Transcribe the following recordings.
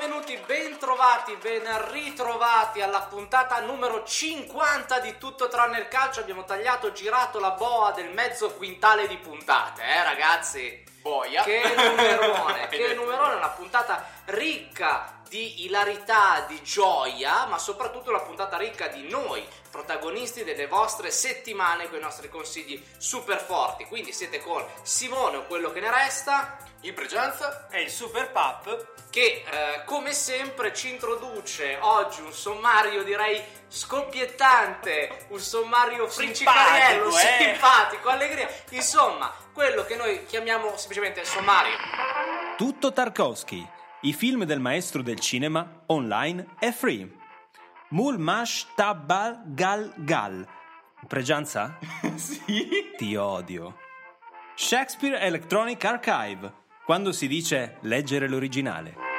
Benvenuti, bentrovati, ben ritrovati alla puntata numero 50 di Tutto tranne il calcio. Abbiamo tagliato, girato la boa del mezzo quintale di puntate, eh ragazzi? Boia. Che numerone, che numerone, una puntata ricca di ilarità, di gioia, ma soprattutto una puntata ricca di noi, protagonisti delle vostre settimane con i nostri consigli super forti. Quindi siete con Simone o quello che ne resta, In pregianza è il Super Pup che eh, come sempre ci introduce oggi un sommario direi scoppiettante, un sommario frincicariello, Simpatico, eh. simpatico, allegria, insomma, quello che noi chiamiamo semplicemente il sommario. Tutto Tarkovsky, i film del maestro del cinema, online e free. Mul Mash Tabbal Gal Gal. Pregianza? Sì. Ti odio. Shakespeare Electronic Archive, quando si dice leggere l'originale.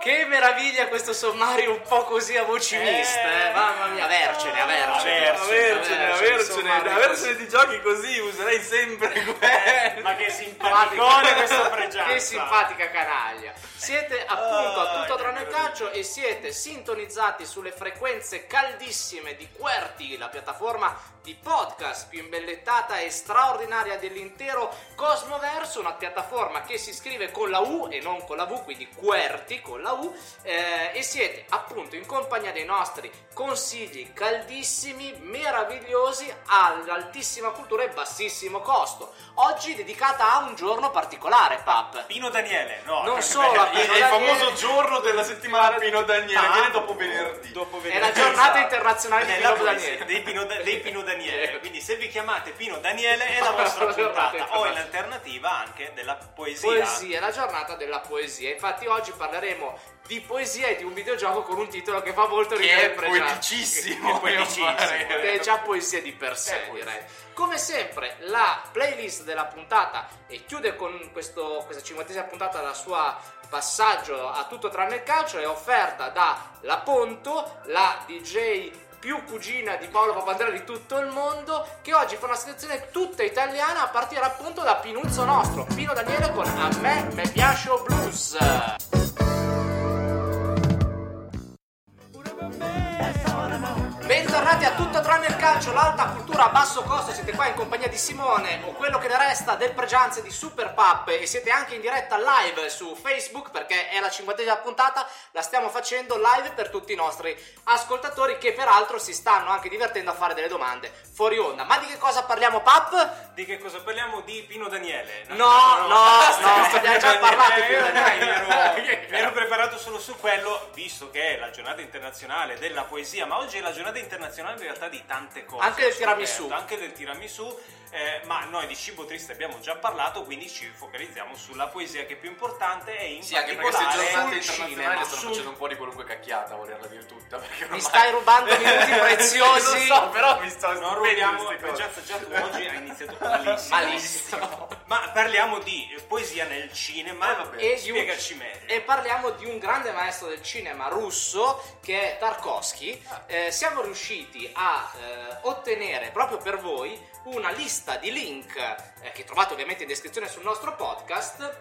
Che meraviglia questo sommario un po' così a voci miste, eh. mamma mia, avercene, avercene, Avercene, avercene, avercene di giochi così userei sempre quello. Ma che simpaticone questo Pregianza Che simpatica canaglia. Siete appunto a tutto tranne calcio e siete sintonizzati sulle frequenze caldissime di Querti, la piattaforma di podcast più imbellettata e straordinaria dell'intero Cosmoverso, una piattaforma che si scrive con la U e non con la V, quindi Querti con la U, eh, e siete appunto in compagnia dei nostri consigli caldissimi, meravigliosi, all'altissima cultura e bassissimo costo. Oggi dedicata a un giorno particolare, Pap. Pino Daniele no Non solo a È Pino il Daniele, famoso giorno della settimana Pino Daniele, Ah. viene dopo venerdì. dopo È la giornata Esatto. internazionale di Pino Daniele. dei Pino, Da- dei Pino Daniele quindi se vi chiamate Pino Daniele è la vostra puntata o in alternativa anche della poesia Poesia, la giornata della poesia. Infatti oggi parleremo di poesia e di un videogioco con un titolo che fa molto Che ridere è poeticissimo. Che è poeticissimo. che è già poesia di per sé, È direi. Come sempre, la playlist della puntata e chiude con questo, questa cinquantesima puntata la sua passaggio a tutto tranne il calcio è offerta da La Ponto, la DJ più cugina di Paolo Papandrea di tutto il mondo, che oggi fa una selezione tutta italiana a partire appunto da Pinuzzo Nostro, Pino Daniele con A me me piace o blues. Bentornati a tutto tranne il calcio, l'alta cultura a basso costo, siete qua in compagnia di Simone o quello che ne resta del Pregianze di Super Pup e siete anche in diretta live su Facebook perché è la cinquantesima puntata, la stiamo facendo live per tutti i nostri ascoltatori che peraltro si stanno anche divertendo a fare delle domande fuori onda. Ma di che cosa parliamo Pup? di che cosa parliamo di Pino Daniele No, no, no, abbiamo già parlato Eh, Daniele. mi ero preparato solo su quello visto che è la giornata internazionale della poesia ma oggi è la giornata internazionale in realtà di tante cose Anche del tiramisù. anche del tiramisù eh, ma noi di cibo triste abbiamo già parlato quindi ci focalizziamo sulla poesia che è più importante e in Sì, anche perché particolare giornate sul internazionali cinema, stanno sul- facendo un po' di qualunque cacchiata, a volerla dire tutta. Perché Mi ormai- stai rubando minuti preziosi. Lo so, però mi sto non rubiamo già, già tu oggi hai iniziato malissimo Malissimo. ma parliamo di poesia nel cinema Eh, vabbè. E di un- spiegaci meglio E parliamo di un grande maestro del cinema russo che è Tarkovsky. Eh, siamo riusciti a eh, ottenere proprio per voi una lista di link eh, che trovate ovviamente in descrizione sul nostro podcast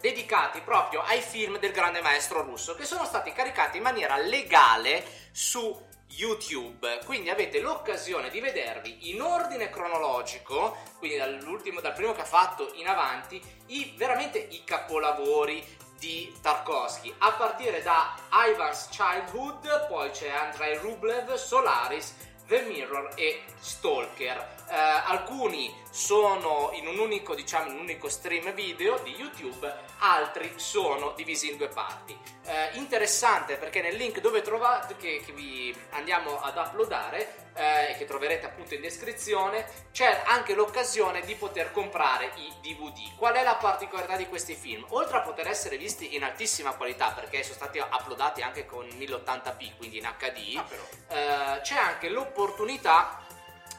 dedicati proprio ai film del grande maestro russo che sono stati caricati in maniera legale su YouTube, quindi avete l'occasione di vedervi in ordine cronologico, quindi dal primo che ha fatto in avanti, i, veramente i capolavori di Tarkovsky, a partire da Ivan's Childhood, poi c'è Andrei Rublev, Solaris, The Mirror e Stalker. Eh, alcuni sono in un unico, diciamo, in un unico stream video di YouTube, altri sono divisi in due parti. Eh, interessante perché nel link dove trovate, che, che vi andiamo ad uploadare, eh, e che troverete appunto in descrizione, c'è anche l'occasione di poter comprare i DVD. Qual è la particolarità di questi film? Oltre a poter essere visti in altissima qualità, perché sono stati uploadati anche con 1080p, quindi in HD, Ah, eh, c'è anche l'opportunità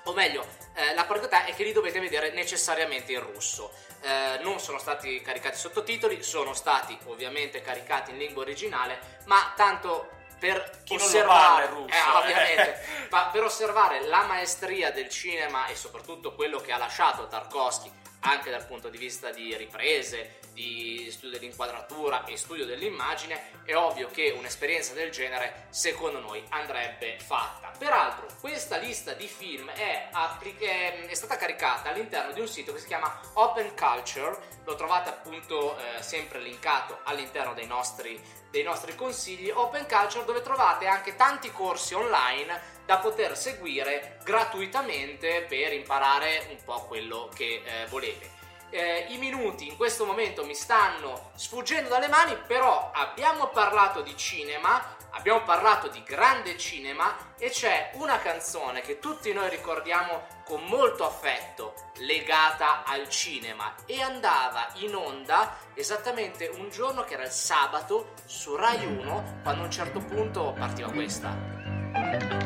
o meglio, eh, la particolarità è che li dovete vedere necessariamente in russo. Eh, non sono stati caricati sottotitoli, sono stati ovviamente caricati in lingua originale, ma tanto per Chi non osservare, il russo, eh, eh. ovviamente, ma per osservare la maestria del cinema e soprattutto quello che ha lasciato Tarkovsky anche dal punto di vista di riprese, di studio dell'inquadratura e studio dell'immagine, è ovvio che un'esperienza del genere secondo noi andrebbe fatta. Peraltro questa lista di film è, è stata caricata all'interno di un sito che si chiama Open Culture, lo trovate appunto eh, sempre linkato all'interno dei nostri, dei nostri consigli, Open Culture dove trovate anche tanti corsi online da poter seguire gratuitamente per imparare un po' quello che eh, volete. Eh, I minuti in questo momento mi stanno sfuggendo dalle mani, però abbiamo parlato di cinema, abbiamo parlato di grande cinema e c'è una canzone che tutti noi ricordiamo con molto affetto legata al cinema e andava in onda esattamente un giorno che era il sabato su Rai 1 quando a un certo punto partiva questa.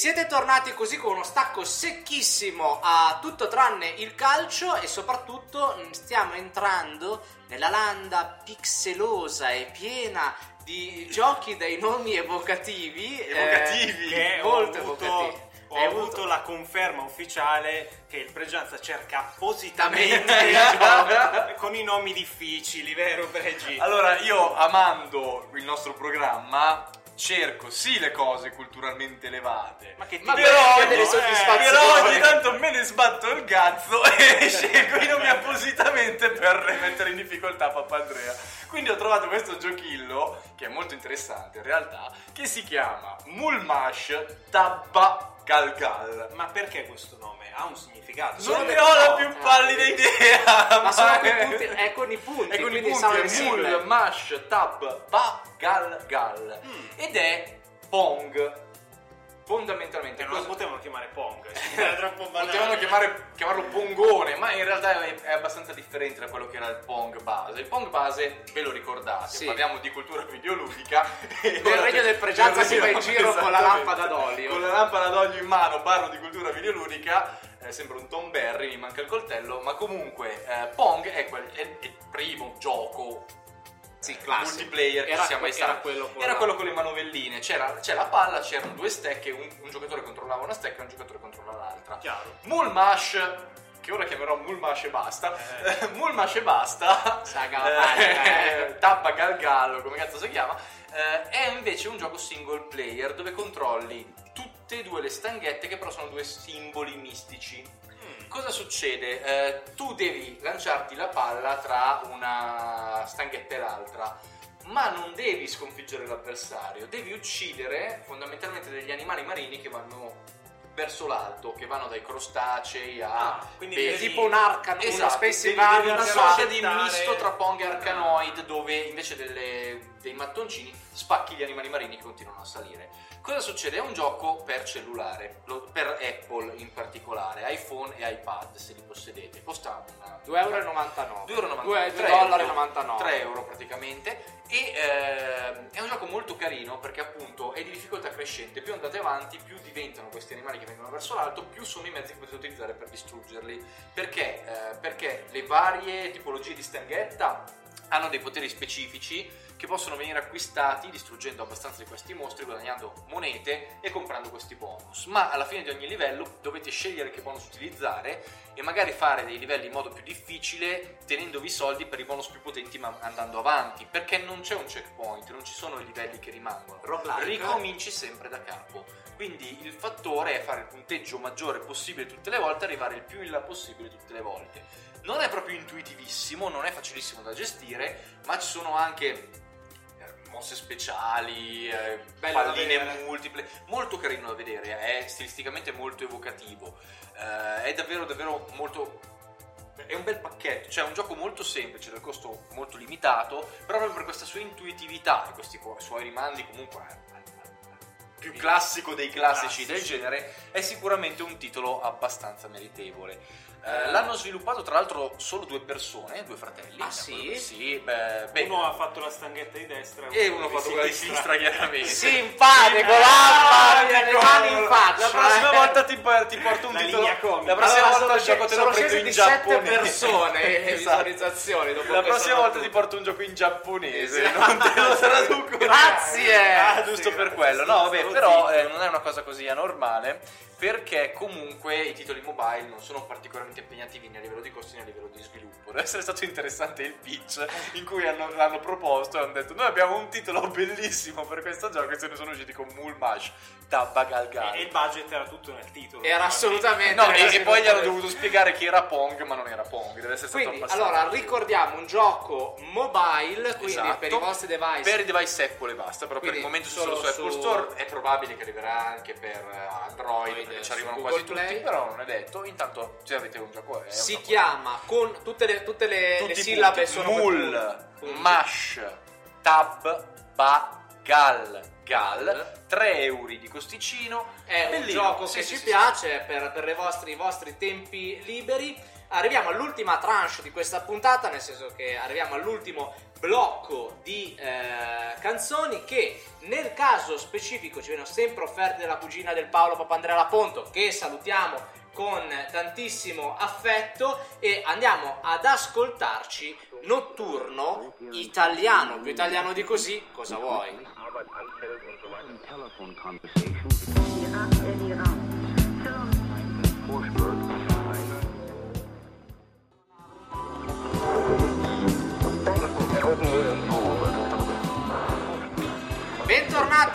Siete tornati così con uno stacco secchissimo a tutto tranne il calcio e soprattutto stiamo entrando nella landa pixelosa e piena di giochi dai nomi evocativi. eh, Evocativi? Ho molto avuto, evocativi. ho Hai avuto la conferma ufficiale che il Pregianza cerca appositamente Veramente. giochi con i nomi difficili, vero Bregi? Allora, io amando il nostro programma cerco sì le cose culturalmente elevate. Ma che ti Ma però, delle eh, però ogni tanto me ne sbatto il cazzo e scelgo i nomi appositamente per mettere in difficoltà Papà Andrea. Quindi ho trovato questo giochillo, che è molto interessante in realtà, che si chiama Mulmash Tabba Galgal. Ma perché questo nome? Ha un significato? Non ne ho la più eh, pallida idea. Ma sono è- coi punti- è con i punti, È con i punti, è. Mul, Mash, Tab, Ba, Gal, Gal. Mm. Ed è Pong. Fondamentalmente. Che non lo potevano chiamare Pong, era troppo banale. Potevano chiamare- chiamarlo Pongone, ma in realtà è, è abbastanza differente da quello che era il Pong base. Il Pong base, ve lo ricordate, Sì. parliamo di cultura videoludica. Nel regno del Pregianza si va in giro con la lampada d'olio. Con la lampada d'olio in mano, parlo di cultura videoludica. eh, sembra un Tom Berry, mi manca il coltello, ma comunque eh, Pong è, quel- è- è il primo gioco Sì, classico. multiplayer che Era mai que- era quello Era quello con le manovelline. C'era, c'è la palla, c'erano due stecche, un, un giocatore controllava una stecca e un giocatore controllava l'altra. Chiaro. Mulmash, che ora chiamerò Mulmash e basta. Eh. Mulmash e basta. Saga pagina, eh. Tappa Galgallo, come cazzo si chiama. eh, è invece un gioco single player dove controlli tutte e due le stanghette che però sono due simboli mistici. Cosa succede? Eh, tu devi lanciarti la palla tra una stanghetta e l'altra, ma non devi sconfiggere l'avversario, devi uccidere fondamentalmente degli animali marini che vanno verso l'alto, che vanno dai crostacei a Ah, devi- tipo un arcano, una Esatto, devi- Invaders, devi una sorta di misto tra Pong e Arcanoid dove invece delle- dei mattoncini spacchi gli animali marini che continuano a salire. Cosa succede? È un gioco per cellulare, per Apple in particolare, iPhone e iPad se li possedete. Costa una 2,99 2,99 2 3 dollari euro, 99 3 euro praticamente e ehm, è un gioco molto carino perché appunto è di difficoltà crescente più andate avanti più diventano questi animali che vengono verso l'alto più sono i mezzi che potete utilizzare per distruggerli perché? Eh, perché le varie tipologie di stanghetta hanno dei poteri specifici che possono venire acquistati distruggendo abbastanza di questi mostri, guadagnando monete e comprando questi bonus. Ma alla fine di ogni livello dovete scegliere che bonus utilizzare e magari fare dei livelli in modo più difficile tenendovi soldi per i bonus più potenti ma andando avanti perché non c'è un checkpoint, non ci sono i livelli che rimangono. Roguelike. Ricominci sempre da capo. Quindi il fattore è fare il punteggio maggiore possibile tutte le volte, arrivare il più in là possibile tutte le volte. Non è proprio intuitivissimo, non è facilissimo da gestire, ma ci sono anche eh, mosse speciali, eh, palline multiple, molto carino da vedere, è stilisticamente molto evocativo, eh, è davvero davvero molto è un bel pacchetto, cioè è un gioco molto semplice, dal costo molto limitato, però proprio per questa sua intuitività e questi suoi rimandi comunque al- più classico dei classici del Classici. genere, è sicuramente un titolo abbastanza meritevole. Eh, l'hanno sviluppato tra l'altro solo due persone, due fratelli. Ah, sì? Sì, beh, beh. Uno ha fatto la stanghetta di destra e uno ha fatto quella di sinistra, chiaramente. Simpatico, mamma mia, le mani in faccia. La prossima eh. volta ti, ti porto un La titolo. La prossima Allora, volta il gioco te lo prendo in di sette giapponese. persone Esatto. visualizzazioni dopo La prossima volta battuta. ti porto un gioco in giapponese, Esatto. non te lo traduco. Grazie. Ah, giusto per quello. No, vabbè, però eh, non è una cosa così anormale perché comunque i titoli mobile non sono particolarmente impegnativi né a livello di costi né a livello di sviluppo. Deve essere stato interessante il pitch in cui hanno- l'hanno proposto e hanno detto noi abbiamo un titolo bellissimo per questo gioco e se ne sono usciti con Mulmash, Tabagalgal. E il budget era tutto nel titolo. Era assolutamente No, e, e poi gli hanno dovuto spiegare chi era Pong, ma non era Pong. Deve essere stato Quindi, abbastanza. allora, ricordiamo un gioco mobile, quindi Esatto. per i vostri device. Per i device Apple e basta, però per Quindi il momento solo solo su Apple Store è probabile che arriverà anche per eh, Android, perché ci arrivano Google quasi Play. tutti, però non è detto. Intanto se avete un gioco è un si chiama con tutte le, tutte le, le sillabe punti. sono Mul, punti. Mash, Tab, Ba, Gal, Gal, 3 euro di costicino. È un Bellino. gioco Sì, che sì, ci sì, piace per, per i, vostri, i vostri tempi liberi. Arriviamo all'ultima tranche di questa puntata, nel senso che arriviamo all'ultimo blocco di eh, canzoni che nel caso specifico ci vengono sempre offerte dalla cugina del Paolo Papandrea Laponto, che salutiamo con tantissimo affetto e andiamo ad ascoltarci Notturno italiano, più italiano di così, cosa vuoi?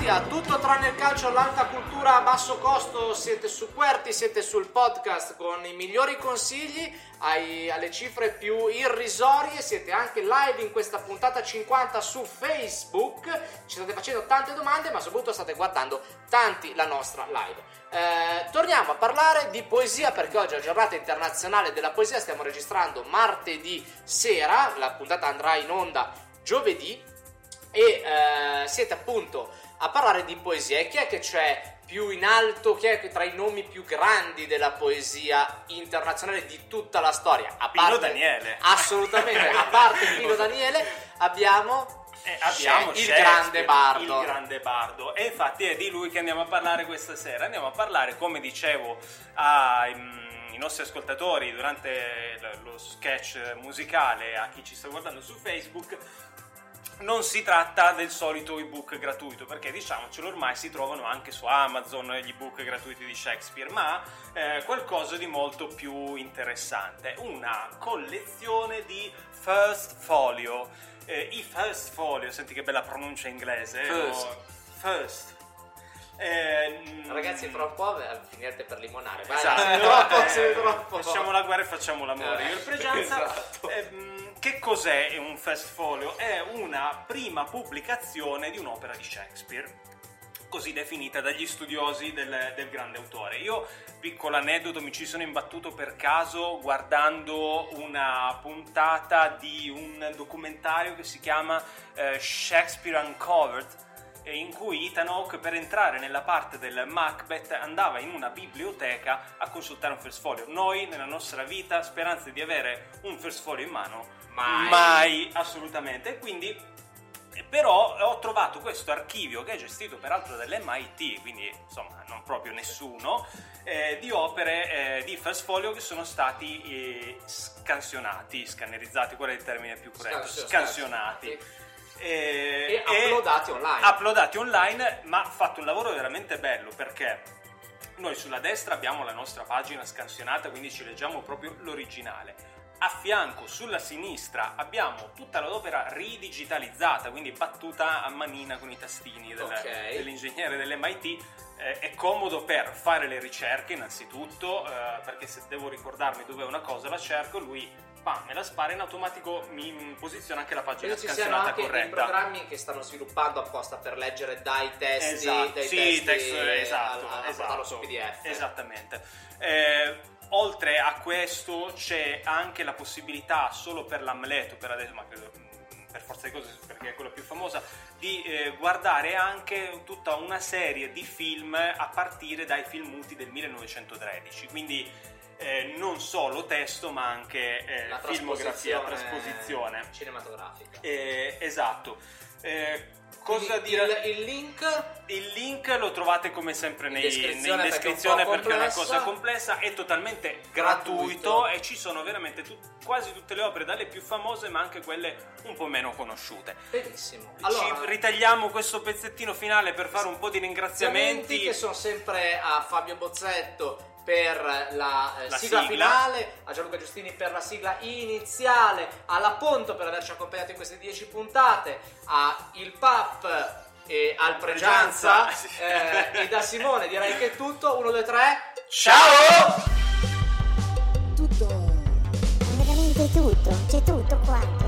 Bentornati a Tutto tranne il calcio, l'alta cultura a basso costo, siete su Querti, siete sul podcast con i migliori consigli ai- alle cifre più irrisorie, siete anche live in questa puntata 50 su Facebook, ci state facendo tante domande ma soprattutto state guardando tanti la nostra live. Eh, torniamo a parlare di poesia perché oggi è la giornata internazionale della poesia, stiamo registrando martedì sera, la puntata andrà in onda giovedì. E eh, siete appunto a parlare di poesia e chi è che c'è più in alto, chi è tra i nomi più grandi della poesia internazionale di tutta la storia? A Pino Daniele. Assolutamente, a parte Pino Daniele abbiamo, Eh, abbiamo il Shakespeare, grande bardo. Il grande bardo. E infatti è di lui che andiamo a parlare questa sera. Andiamo a parlare, come dicevo ai i nostri ascoltatori durante lo sketch musicale, a chi ci sta guardando su Facebook, non si tratta del solito ebook gratuito, perché diciamocelo ormai si trovano anche su Amazon gli ebook gratuiti di Shakespeare, ma eh, qualcosa di molto più interessante, una collezione di first folio. Eh, I first folio, senti che bella pronuncia inglese. eh, First. first. Eh, Ragazzi, fra un po' eh, finirete per limonare. Vai, Esatto. Eh, sì, troppo. Facciamo la guerra e facciamo l'amore. Eh, Io Pregianza. esatto. Ehm, che cos'è un fast folio? È una prima pubblicazione di un'opera di Shakespeare, così definita dagli studiosi del, del grande autore. Io, piccolo aneddoto, mi ci sono imbattuto per caso guardando una puntata di un documentario che si chiama eh, Shakespeare Uncovered eh, in cui Ethan Hawke per entrare nella parte del Macbeth andava in una biblioteca a consultare un first folio. Noi nella nostra vita speranze di avere un first folio in mano Mai. assolutamente. Quindi però ho trovato questo archivio che è gestito peraltro dall'MIT, quindi insomma non proprio nessuno, eh, di opere eh, di first folio che sono stati eh, scansionati, scannerizzati, qual è il termine più corretto? Scansio- Scansionati. scansionati. Eh, E uploadati online. uploadati online, ma fatto un lavoro veramente bello perché noi sulla destra abbiamo la nostra pagina scansionata, quindi ci leggiamo proprio l'originale. A fianco, sulla sinistra, abbiamo tutta l'opera ridigitalizzata, quindi battuta a manina con i tastini del- Ok. dell'ingegnere dell'MIT. Eh, è comodo per fare le ricerche, innanzitutto, eh, perché se devo ricordarmi dove è una cosa la cerco, lui pam, me la spara in automatico mi posiziona anche la pagina Credo ci siano anche dei corretta. programmi che stanno sviluppando apposta per leggere dai testi, Esatto, dai sì, testi text, esatto, a, a esatto, su PDF. Esattamente. Eh, oltre a questo c'è anche la possibilità solo per l'Amleto, per adesso, ma credo mm, per forza di cose perché è quella più famosa, di eh, guardare anche tutta una serie di film a partire dai film muti del 1913. Quindi eh, non solo testo ma anche eh, La filmografia, trasposizione trasposizione. cinematografica. Eh, esatto. Eh, cosa Quindi dire? Il, il link Il link lo trovate come sempre In nei- descrizione in perché è un descrizione perché, è una cosa complessa, è totalmente gratuito, Gratuito. e ci sono veramente tut- quasi tutte le opere, dalle più famose ma anche quelle un po' meno conosciute. benissimo. Ci Allora, ritagliamo questo pezzettino finale per fare un po' di ringraziamenti. che sono sempre a Fabio Bozzetto per la, eh, La sigla, sigla. finale, a Gianluca Giustini per la sigla iniziale, alla Ponto per averci accompagnato in queste 10 puntate, a Il Pap e al Pregianza eh, e da Simone direi che è tutto. 1, 2, 3. Ciao! Tutto. Ma veramente tutto. C'è tutto quanto.